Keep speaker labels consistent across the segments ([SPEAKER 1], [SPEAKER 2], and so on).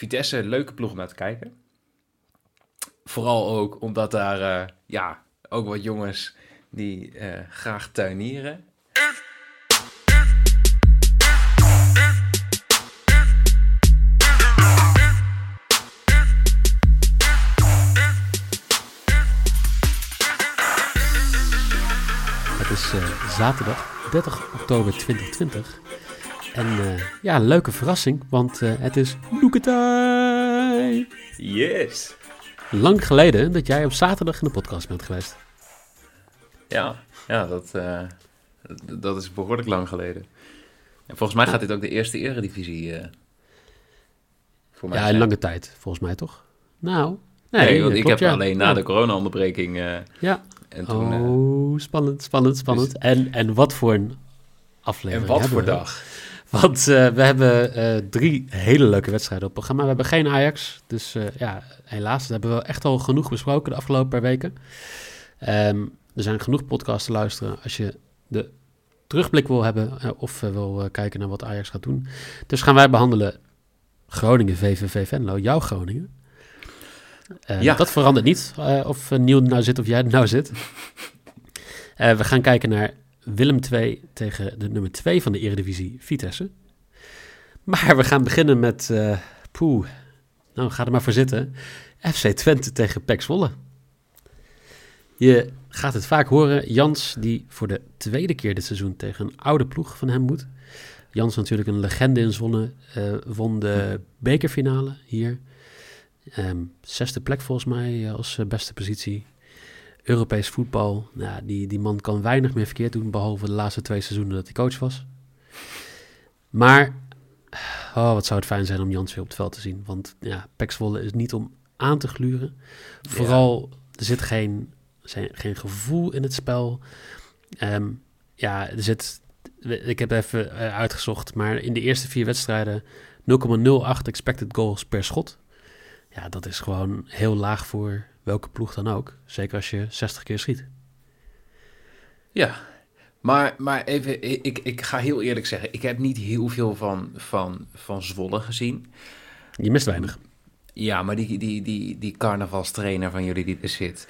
[SPEAKER 1] Vitesse, leuke ploeg om naar te kijken. Vooral ook omdat daar uh, ja, ook wat jongens die uh, graag tuinieren.
[SPEAKER 2] Het is uh, zaterdag 30 oktober 2020. En uh, ja, leuke verrassing, want uh, het is Loeketai.
[SPEAKER 1] Yes.
[SPEAKER 2] Lang geleden dat jij op zaterdag in de podcast bent geweest.
[SPEAKER 1] Ja, ja dat, uh, dat is behoorlijk lang geleden. En volgens mij gaat dit ook de eerste eredivisie
[SPEAKER 2] voor mij Ja, in lange tijd, volgens mij toch? Nou,
[SPEAKER 1] nee, nee want ik heb ja. alleen na ja. de corona-onderbreking...
[SPEAKER 2] ja, en toen, oh, spannend, spannend, spannend. Dus... En, en wat voor een aflevering
[SPEAKER 1] En wat voor dag.
[SPEAKER 2] Want uh, we hebben uh, drie hele leuke wedstrijden op het programma. We hebben geen Ajax, dus uh, ja, helaas. Dat hebben we echt al genoeg besproken de afgelopen paar weken. Um, er zijn genoeg podcasts te luisteren als je de terugblik wil hebben of wil kijken naar wat Ajax gaat doen. Dus gaan wij behandelen Groningen, VVV Venlo, jouw Groningen. ja. Dat verandert niet of Nieuw nou zit of jij nou zit. we gaan kijken naar Willem 2 tegen de nummer 2 van de Eredivisie, Vitesse. Maar we gaan beginnen met, uh, poeh, nou ga er maar voor zitten. FC Twente tegen PEC Zwolle. Je gaat het vaak horen, Jans die voor de tweede keer dit seizoen tegen een oude ploeg van hem moet. Jans natuurlijk een legende in Zwolle, uh, won de bekerfinale hier. Um, zesde plek volgens mij als beste positie. Europees voetbal, nou, die, die man kan weinig meer verkeerd doen, behalve de laatste twee seizoenen dat hij coach was. Maar, oh, wat zou het fijn zijn om Jans weer op het veld te zien. Want ja, Pek is niet om aan te gluren. Vooral, er zit geen, geen gevoel in het spel. Um, ja, er zit, ik heb even uh, uitgezocht, maar in de eerste vier wedstrijden 0,08 expected goals per schot. Ja, dat is gewoon heel laag voor welke ploeg dan ook. Zeker als je 60 keer schiet.
[SPEAKER 1] Ja, maar, maar even, ik, ik ga heel eerlijk zeggen, ik heb niet heel veel van, van, van Zwolle gezien.
[SPEAKER 2] Je mist weinig.
[SPEAKER 1] Ja, maar die, die, die, die carnavalstrainer van jullie die er zit,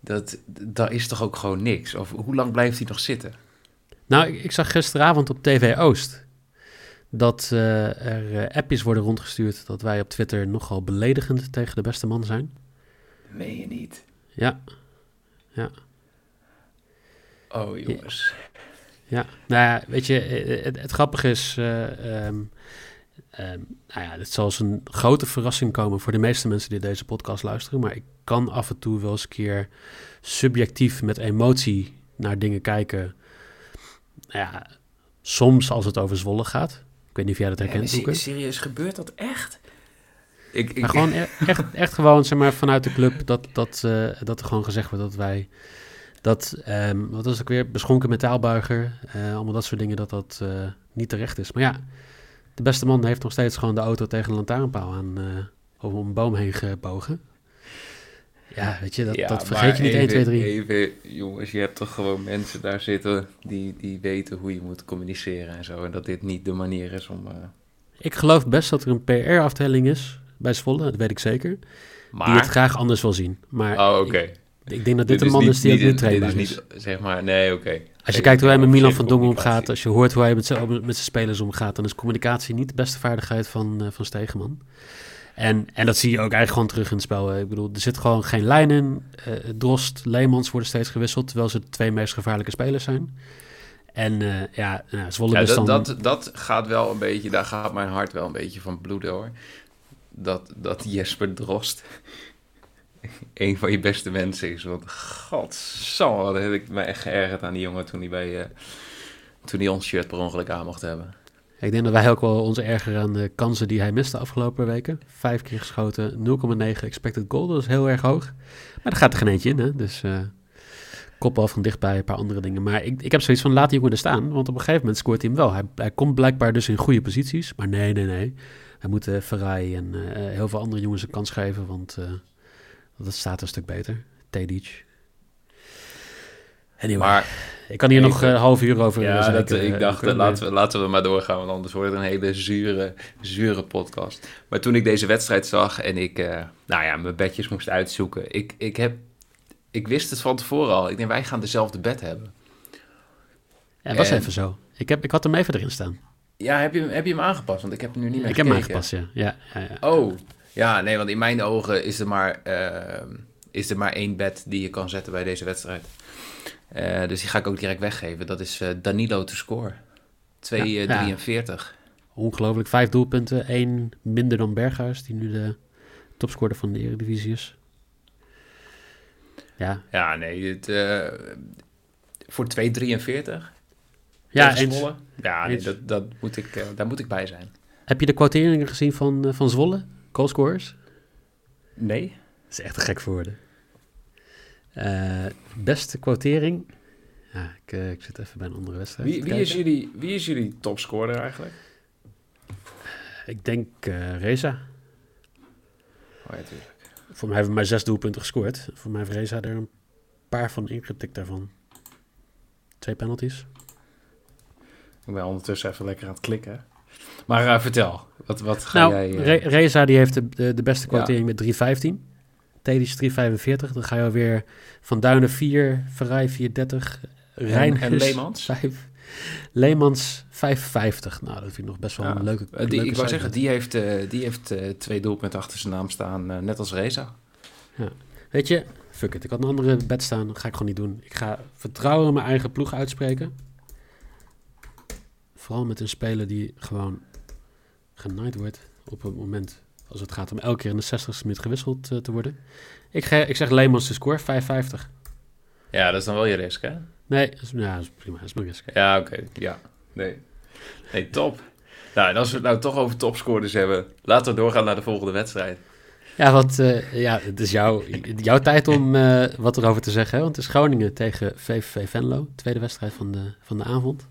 [SPEAKER 1] dat, dat is toch ook gewoon niks? Of hoe lang blijft hij nog zitten?
[SPEAKER 2] Nou, ik, ik zag gisteravond op TV Oost dat uh, er uh, appjes worden rondgestuurd dat wij op Twitter nogal beledigend tegen de beste man zijn.
[SPEAKER 1] Meen je niet?
[SPEAKER 2] Ja. Ja.
[SPEAKER 1] Oh, jongens.
[SPEAKER 2] Ja, nou ja, weet je, eh, het, het grappige is, uh, um, um, nou ja, het zal als een grote verrassing komen voor de meeste mensen die deze podcast luisteren, maar ik kan af en toe wel eens een keer subjectief met emotie naar dingen kijken. Nou ja, soms als het over Zwolle gaat. Ik weet niet of jij dat herkent,
[SPEAKER 1] ja, Serieus, gebeurt dat echt?
[SPEAKER 2] Ik, ik, maar gewoon e- echt, echt gewoon, zeg maar, vanuit de club dat, dat, uh, dat er gewoon gezegd wordt dat wij... Dat, um, wat was ook weer, beschonken metaalbuiger, uh, allemaal dat soort dingen, dat dat uh, niet terecht is. Maar ja, de beste man heeft nog steeds gewoon de auto tegen een lantaarnpaal aan, over een boom heen gebogen. Ja, weet je, dat, ja, dat vergeet je niet
[SPEAKER 1] even,
[SPEAKER 2] 1, 2, 3.
[SPEAKER 1] Even, jongens, je hebt toch gewoon mensen daar zitten die, die weten hoe je moet communiceren en zo. En dat dit niet de manier is om...
[SPEAKER 2] Ik geloof best dat er een PR-afdeling is bij Zwolle, dat weet ik zeker. Maar... Die het graag anders wil zien. Maar
[SPEAKER 1] oh, oké.
[SPEAKER 2] Ik, denk dat dit, een man is die ook niet trainbaar is.
[SPEAKER 1] Niet, zeg maar, nee, oké.
[SPEAKER 2] Als je kijkt hoe hij met Milan van Dongen omgaat, als je hoort hoe hij met zijn, met zijn spelers omgaat, dan is communicatie niet de beste vaardigheid van, uh, van Stegeman. En, en dat zie je ook eigenlijk gewoon terug in het spel. Ik bedoel, er zit gewoon geen lijn in. Uh, Drost, Leemans worden steeds gewisseld, terwijl ze de twee meest gevaarlijke spelers zijn. En uh, ja, nou, Zwolle ja,
[SPEAKER 1] dat, dat, dat gaat wel een beetje, daar gaat mijn hart wel een beetje van bloeden hoor dat, dat Jesper Drost een van je beste mensen is. Want godzal, wat heb ik me echt geërgerd aan die jongen toen hij, bij, uh, toen hij ons shirt per ongeluk aan mocht hebben.
[SPEAKER 2] Ik denk dat wij ook wel ons ergeren aan de kansen die hij miste de afgelopen weken. Vijf keer geschoten, 0,9 expected goal. Dat is heel erg hoog. Maar er gaat er geen eentje in, hè. Dus uh, kopbal van dichtbij, een paar andere dingen. Maar ik, ik heb zoiets van, laat die jongen er staan. Want op een gegeven moment scoort hij hem wel. Hij komt blijkbaar dus in goede posities. Maar nee, nee, nee. Hij moet uh, Ferrari en uh, heel veel andere jongens een kans geven. Want dat staat een stuk beter. Tedic. Anyway. Maar ik kan hier nog een half uur over.
[SPEAKER 1] Ja, dat, ik dacht, laten, we, laten we maar doorgaan, want anders wordt het een hele zure, zure podcast. Maar toen ik deze wedstrijd zag en ik, nou ja, mijn bedjes moest uitzoeken, ik, ik, heb, ik wist het van tevoren al. Ik denk, wij gaan dezelfde bed hebben.
[SPEAKER 2] Ja, dat was en, even zo. Ik, heb, ik had hem even erin staan.
[SPEAKER 1] Ja, heb je, heb je hem aangepast? Want ik heb hem nu niet meer
[SPEAKER 2] Ik
[SPEAKER 1] gekeken.
[SPEAKER 2] heb hem aangepast, ja. ja, ja.
[SPEAKER 1] Oh, ja, nee, want in mijn ogen is er maar, uh, is er maar één bed die je kan zetten bij deze wedstrijd. Uh, dus die ga ik ook direct weggeven. Dat is uh, Danilo te score. 2,43. Ja, ja.
[SPEAKER 2] Ongelooflijk. Vijf doelpunten. één minder dan Berghuis, die nu de topscorer van de Eredivisie is. Ja.
[SPEAKER 1] Ja, nee. Het, voor 2,43.
[SPEAKER 2] Ja, eens.
[SPEAKER 1] Ja, nee, dat, dat moet ik, daar moet ik bij zijn.
[SPEAKER 2] Heb je de quoteringen gezien van, van Zwolle? Goalscorers?
[SPEAKER 1] Nee.
[SPEAKER 2] Dat is echt een gek voor woorden. Uh, beste quotering. Ja, ik, ik, zit even bij een andere wedstrijd.
[SPEAKER 1] Wie, wie is, jullie, wie is jullie topscorer eigenlijk?
[SPEAKER 2] Ik denk Reza.
[SPEAKER 1] Oh ja.
[SPEAKER 2] Voor mij hebben we maar zes doelpunten gescoord. Voor mij heeft Reza er een paar van ingetikt daarvan. Twee penalties.
[SPEAKER 1] Ik ben ondertussen even lekker aan het klikken. Maar uh, vertel, wat, wat ga
[SPEAKER 2] nou,
[SPEAKER 1] jij... Uh...
[SPEAKER 2] Re Reza die heeft de, de, de beste quotering ja. met 3,15. Tedis 3,45. Dan ga je alweer Van Duinen 4, Verrij 4,30. Rijn
[SPEAKER 1] en Leemans?
[SPEAKER 2] 5. Leemans 5,50. Nou, dat vind ik nog best wel
[SPEAKER 1] ja.
[SPEAKER 2] een leuke,
[SPEAKER 1] die,
[SPEAKER 2] leuke
[SPEAKER 1] Ik wou zeggen, die heeft, uh, die heeft uh, twee doelpunten achter zijn naam staan, uh, net als Reza.
[SPEAKER 2] Ja. Weet je, fuck it. Ik had een andere bed staan, dat ga ik gewoon niet doen. Ik ga vertrouwen in mijn eigen ploeg uitspreken. Vooral met een speler die gewoon genaaid wordt op een moment als het gaat om elke keer in de 60ste minuut gewisseld uh, te worden. Ik, ga, ik zeg Leemans de score, 5,50.
[SPEAKER 1] Ja, dat is dan wel je risk, hè?
[SPEAKER 2] Nee, dat is, ja, dat is prima, dat is mijn risk.
[SPEAKER 1] Ja, oké, okay. ja. Nee. nee, top. Nou, en als we het nou toch over topscorers hebben, laten we doorgaan naar de volgende wedstrijd.
[SPEAKER 2] Ja, want uh, ja, het is jouw, jouw tijd om uh, wat erover te zeggen. Hè? Want het is Groningen tegen VVV Venlo, tweede wedstrijd van de, van de avond.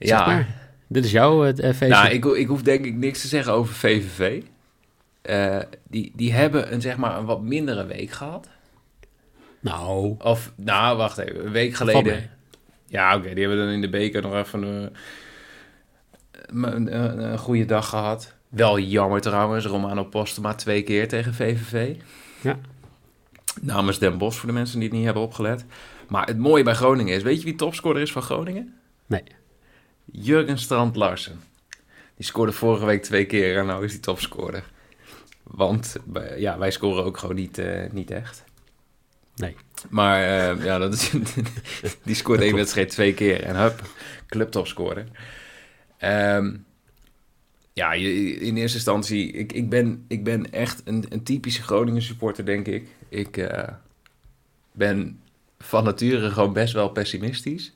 [SPEAKER 2] Zeg
[SPEAKER 1] ja.
[SPEAKER 2] Maar. Dit is jouw uh, feestje.
[SPEAKER 1] Nou, ik, ik hoef denk ik niks te zeggen over VVV. Uh, die, die hebben een, zeg maar, een wat mindere week gehad.
[SPEAKER 2] Nou.
[SPEAKER 1] Of, nou, wacht even. Een week geleden. Ja, oké. Okay, die hebben dan in de beker nog even een, een, een, een goede dag gehad. Wel jammer trouwens. Romano Postema twee keer tegen VVV.
[SPEAKER 2] Ja.
[SPEAKER 1] Namens Den Bosch, voor de mensen die het niet hebben opgelet. Maar het mooie bij Groningen is... Weet je wie topscorer is van Groningen?
[SPEAKER 2] Nee.
[SPEAKER 1] Jurgen Strand Larsen. Die scoorde vorige week twee keer en nou is hij topscorer. Want ja, wij scoren ook gewoon niet, uh, niet echt.
[SPEAKER 2] Nee.
[SPEAKER 1] Maar uh, ja, dat is, die scoort één wedstrijd twee keer en hup, clubtopscorer. Um, ja, in eerste instantie, ik, ik, ben, ik ben echt een, een typische Groningen supporter, denk ik. Ik uh, ben van nature gewoon best wel pessimistisch.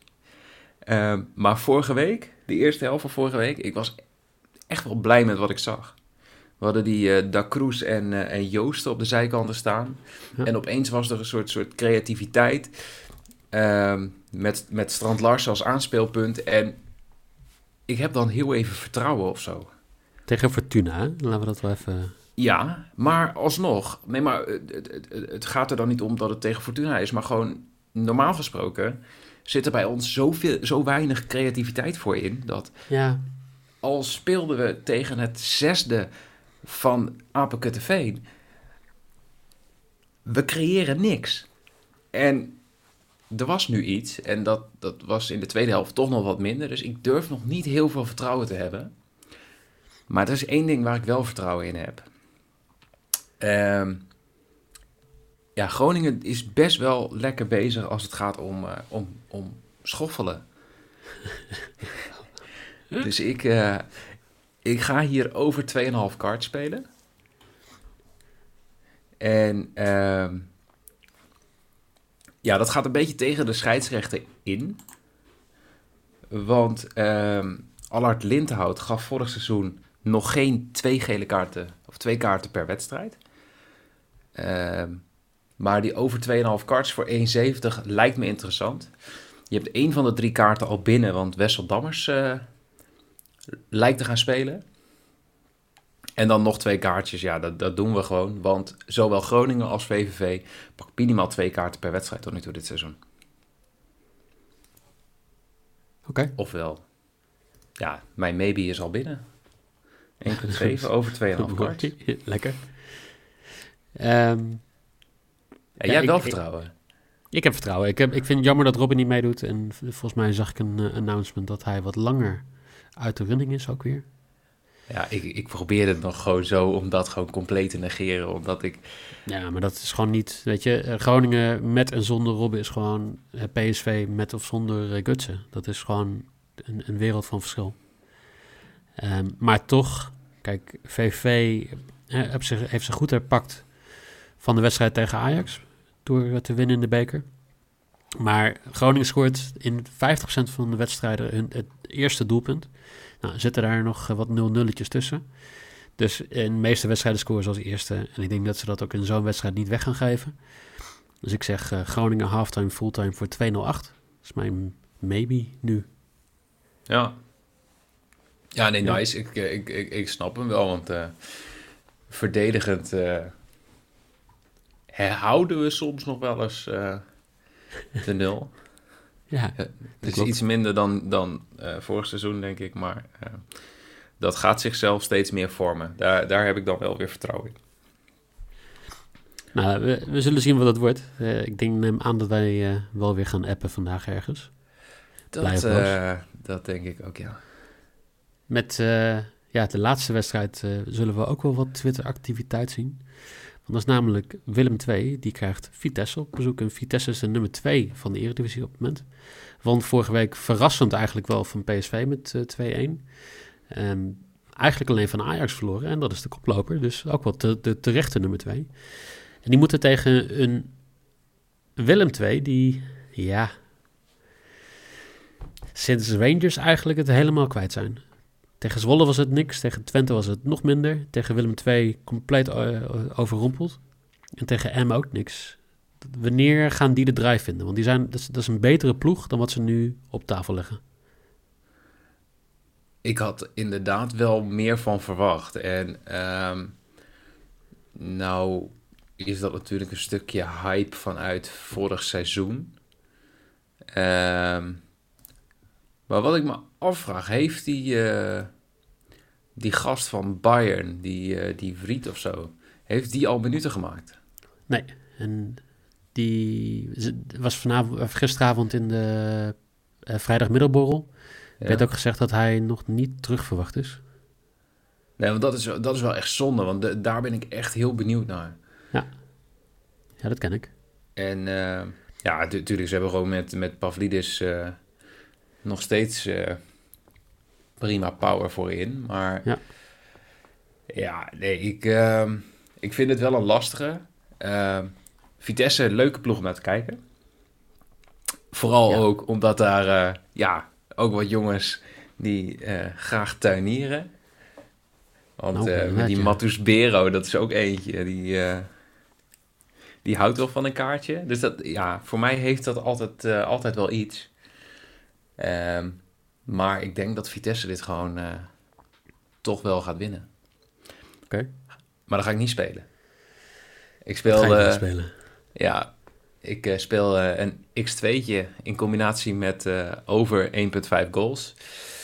[SPEAKER 1] Uh, maar vorige week, de eerste helft van vorige week, ik was echt wel blij met wat ik zag. We hadden die uh, Da Cruz en, uh, en Joosten op de zijkanten staan. Ja. En opeens was er een soort, soort creativiteit. Uh, met, met Strand Larsen als aanspeelpunt. En ik heb dan heel even vertrouwen of zo.
[SPEAKER 2] Tegen Fortuna, laten we dat wel even...
[SPEAKER 1] Ja, maar alsnog. Nee, maar het, het, het gaat er dan niet om dat het tegen Fortuna is. Maar gewoon normaal gesproken zit er bij ons zoveel, zo weinig creativiteit voor in. Dat
[SPEAKER 2] ja.
[SPEAKER 1] al speelden we tegen het zesde van Apenkutteveen. We creëren niks. En er was nu iets. En dat, dat was in de tweede helft toch nog wat minder. Dus ik durf nog niet heel veel vertrouwen te hebben. Maar er is één ding waar ik wel vertrouwen in heb. Um, ja, Groningen is best wel lekker bezig als het gaat om, uh, om, om schoffelen. dus ik, uh, ik ga hier over 2,5 kaart spelen. En uh, ja, dat gaat een beetje tegen de scheidsrechter in. Want ehm Allard Lindhout gaf vorig seizoen nog geen twee gele kaarten of twee kaarten per wedstrijd. Ehm, maar die over 2,5 karts voor 1,70 lijkt me interessant. Je hebt één van de drie kaarten al binnen, want Wessel Dammers eh, lijkt te gaan spelen. En dan nog twee kaartjes, ja, dat, dat doen we gewoon. Want zowel Groningen als VVV pakt minimaal twee kaarten per wedstrijd tot nu toe dit seizoen.
[SPEAKER 2] Oké.
[SPEAKER 1] Ofwel, ja, mijn maybe is al binnen. 1,7 over 2,5 karts.
[SPEAKER 2] Lekker. Ehm,
[SPEAKER 1] Ja, jij hebt wel
[SPEAKER 2] ik-
[SPEAKER 1] vertrouwen.
[SPEAKER 2] ik heb vertrouwen. Ik, heb, ik vind het jammer dat Robin niet meedoet. En volgens mij zag ik een eh, announcement dat hij wat langer uit de running is ook weer.
[SPEAKER 1] Ja, ik, ik probeer het nog gewoon zo om dat gewoon compleet te negeren. Omdat ik,
[SPEAKER 2] Ja, maar dat is gewoon niet... Weet je, eh, Groningen met en zonder Robin is gewoon eh, PSV met of zonder Gutsen. Dat is gewoon een, een wereld van verschil. Ehm, maar toch, kijk, eh, heeft zich, heeft zich goed herpakt van de wedstrijd tegen Ajax. Door eh, te winnen in de beker. Maar Groningen scoort in 50% van de wedstrijden hun, het eerste doelpunt. Nou, zitten daar nog eh, wat nul-nulletjes tussen. Dus in de meeste wedstrijden scoren ze als eerste. En ik denk dat ze dat ook in zo'n wedstrijd niet weg gaan geven. Dus ik zeg eh, Groningen halftime, fulltime voor 2-0-8. Dat is mijn maybe nu.
[SPEAKER 1] ja. Ja, nee,
[SPEAKER 2] Ja.
[SPEAKER 1] nice. Ik, ik, ik, ik snap hem wel, want eh, verdedigend eh, herhouden we soms nog wel eens eh, de nul.
[SPEAKER 2] Ja,
[SPEAKER 1] Het is
[SPEAKER 2] klopt.
[SPEAKER 1] iets minder dan, dan eh, vorig seizoen, denk ik, maar eh, dat gaat zichzelf steeds meer vormen. Daar, daar heb ik dan wel weer vertrouwen in.
[SPEAKER 2] nou, we, we zullen zien wat het wordt. Ik denk neem aan dat wij wel weer gaan appen vandaag ergens.
[SPEAKER 1] Dat, dat denk ik ook, ja.
[SPEAKER 2] Met ja, de laatste wedstrijd zullen we ook wel wat Twitter-activiteit zien. Want dat is namelijk Willem II, die krijgt Vitesse op bezoek. En Vitesse is de nummer 2 van de Eredivisie op het moment. Won vorige week verrassend eigenlijk wel van PSV met eh 2-1. Ehm, eigenlijk alleen van Ajax verloren. En dat is de koploper, dus ook wel de terechte nummer 2. En die moeten tegen een Willem II die, ja... Sinds Rangers eigenlijk het helemaal kwijt zijn. Tegen Zwolle was het niks, tegen Twente was het nog minder. Tegen Willem II compleet eh, overrompeld. En tegen M ook niks. Wanneer gaan die de draai vinden? Want die zijn, dat, is, een betere ploeg dan wat ze nu op tafel leggen.
[SPEAKER 1] Ik had inderdaad wel meer van verwacht. En ehm, nou is dat natuurlijk een stukje hype vanuit vorig seizoen. Ehm, maar wat ik me afvraag, heeft die, eh, die gast van Bayern, die, eh die Vriet of zo, heeft die al minuten gemaakt?
[SPEAKER 2] Nee, en die was vanavond, of gisteravond in de eh, vrijdagmiddagborrel.
[SPEAKER 1] Ja.
[SPEAKER 2] werd ook gezegd dat hij nog niet terugverwacht is.
[SPEAKER 1] Nee, want dat is, wel- dat is wel echt zonde, want de- daar ben ik echt heel benieuwd naar.
[SPEAKER 2] Ja, dat ken ik.
[SPEAKER 1] En eh, ja, natuurlijk, ze hebben gewoon met, met Pavlidis eh, nog steeds eh, prima power voorin. Maar
[SPEAKER 2] Ja.
[SPEAKER 1] ja, nee, ik, ehm, ik vind het wel een lastige. Ehm, Vitesse, leuke ploeg om naar te kijken. Vooral
[SPEAKER 2] Ja.
[SPEAKER 1] ook omdat daar eh, ja, ook wat jongens die eh, graag tuinieren. Want
[SPEAKER 2] Nou,
[SPEAKER 1] met die
[SPEAKER 2] ja.
[SPEAKER 1] Matus Bero, dat is ook eentje die, die houdt wel van een kaartje. Dus dat, ja, voor mij heeft dat altijd, altijd wel iets. Ehm, maar ik denk dat Vitesse dit gewoon eh, toch wel gaat winnen.
[SPEAKER 2] Oké.
[SPEAKER 1] Maar dan ga ik niet spelen. Ik
[SPEAKER 2] ga
[SPEAKER 1] speel,
[SPEAKER 2] je niet
[SPEAKER 1] eh,
[SPEAKER 2] spelen.
[SPEAKER 1] ja, ik eh, speel eh, een x2'tje in combinatie met eh, over 1,5 goals.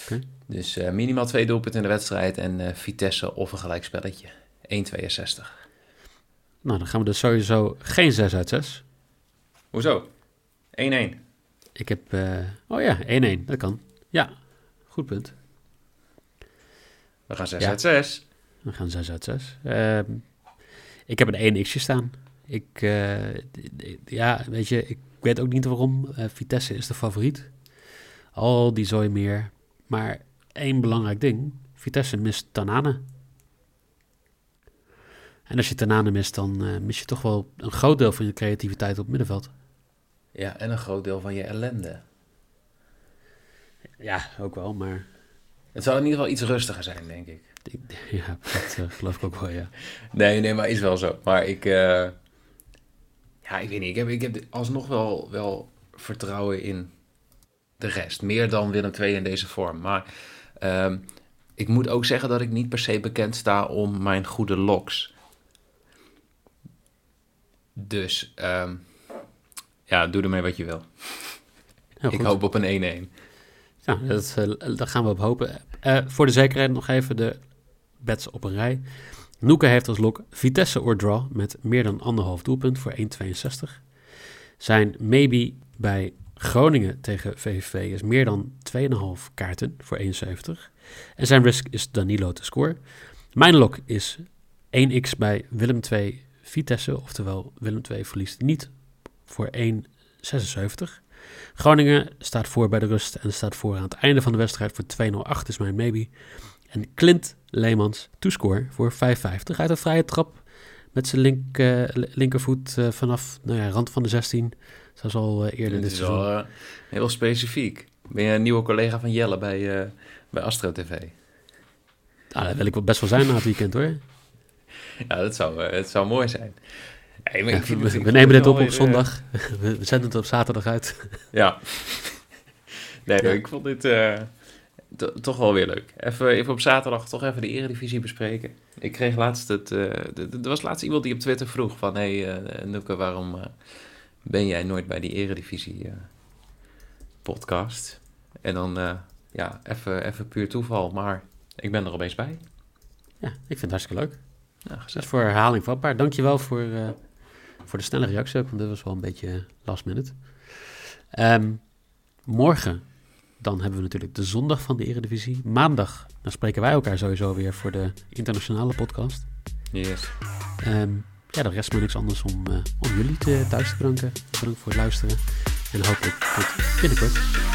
[SPEAKER 2] Oké.
[SPEAKER 1] Dus minimaal twee doelpunten in de wedstrijd en Vitesse of een gelijkspelletje. 1,62.
[SPEAKER 2] Nou, dan gaan we dus sowieso geen 6 uit 6.
[SPEAKER 1] Hoezo? 1-1.
[SPEAKER 2] Ik heb... eh, oh ja, 1-1. Dat kan. Ja, goed punt.
[SPEAKER 1] We gaan 6
[SPEAKER 2] Ja.
[SPEAKER 1] uit 6.
[SPEAKER 2] We gaan 6 uit 6. Ehm, ik heb een 1 x'je staan. Ik, d- ja, weet je, ik weet ook niet waarom. Eh, Vitesse is de favoriet. Al die zooi meer. Maar één belangrijk ding. Vitesse mist Tanane. En als je Tanane mist, dan mis je toch wel een groot deel van je creativiteit op het middenveld.
[SPEAKER 1] Ja, en een groot deel van je ellende.
[SPEAKER 2] Ja, ook wel, maar
[SPEAKER 1] Het zal in ieder geval iets rustiger zijn, denk ik.
[SPEAKER 2] ik- ja, dat eh, geloof ik ook wel, ja.
[SPEAKER 1] Nee, nee, maar is wel zo. Maar ik, eh, ja, ik weet niet. Ik heb, ik heb alsnog wel, wel vertrouwen in de rest. Meer dan Willem II in deze vorm. Maar ehm, ik moet ook zeggen dat ik niet per se bekend sta om mijn goede locks. Dus ehm, ja, doe ermee wat je wil.
[SPEAKER 2] Heel
[SPEAKER 1] Ik
[SPEAKER 2] goed.
[SPEAKER 1] hoop op een 1-1.
[SPEAKER 2] Ja, dat, eh, daar gaan we op hopen. Eh, voor de zekerheid nog even de bets op een rij. Noeke heeft als lok Vitesse or draw met meer dan anderhalf doelpunt voor 1,62. Zijn maybe bij Groningen tegen VVV is meer dan 2,5 kaarten voor 1,70. En zijn risk is Danilo te score. Mijn lok is 1x bij Willem 2 Vitesse, oftewel Willem 2 verliest niet voor 1,76. Groningen staat voor bij de rust en staat voor aan het einde van de wedstrijd voor 2-0-8 is mijn maybe. En Clint Leemans toescore voor 5,50 uit een vrije trap met zijn link, eh, linkervoet eh, vanaf nou ja, rand van de 16. Zoals al eh, eerder
[SPEAKER 1] Dit
[SPEAKER 2] dit
[SPEAKER 1] is
[SPEAKER 2] seizoen.
[SPEAKER 1] eh, heel specifiek. Ben je een nieuwe collega van Jelle bij, bij Astro TV?
[SPEAKER 2] Ah, dat wil ik wel best wel zijn na het weekend hoor.
[SPEAKER 1] Ja, dat zou, het zou mooi zijn. Nee, maar
[SPEAKER 2] Ja,
[SPEAKER 1] ik vind
[SPEAKER 2] we,
[SPEAKER 1] het- ik
[SPEAKER 2] we
[SPEAKER 1] vind
[SPEAKER 2] nemen dit op op
[SPEAKER 1] eh,
[SPEAKER 2] zondag. we zenden het op zaterdag uit.
[SPEAKER 1] Ja. Nee,
[SPEAKER 2] Ja.
[SPEAKER 1] ik vond dit eh, to- toch wel weer leuk. Even, even op zaterdag toch even de eredivisie bespreken. Ik kreeg laatst het... d- er was laatst iemand die op Twitter vroeg van... Hé, hey, Noeke, waarom ben jij nooit bij die eredivisie podcast? En dan, ja, even, even puur toeval. Maar ik ben er opeens bij.
[SPEAKER 2] Ja, ik vind het hartstikke leuk.
[SPEAKER 1] Ja,
[SPEAKER 2] Dat is voor herhaling vatbaar. Dankjewel voor, voor de snelle reactie ook, want dit was wel een beetje last minute. Ehm, morgen, dan hebben we natuurlijk de zondag van de Eredivisie. Maandag, dan spreken wij elkaar sowieso weer voor de internationale podcast.
[SPEAKER 1] Yes.
[SPEAKER 2] Ehm, ja, dan rest me niks anders om, eh, om jullie te, thuis te bedanken. Bedankt voor het luisteren. En hopelijk tot binnenkort.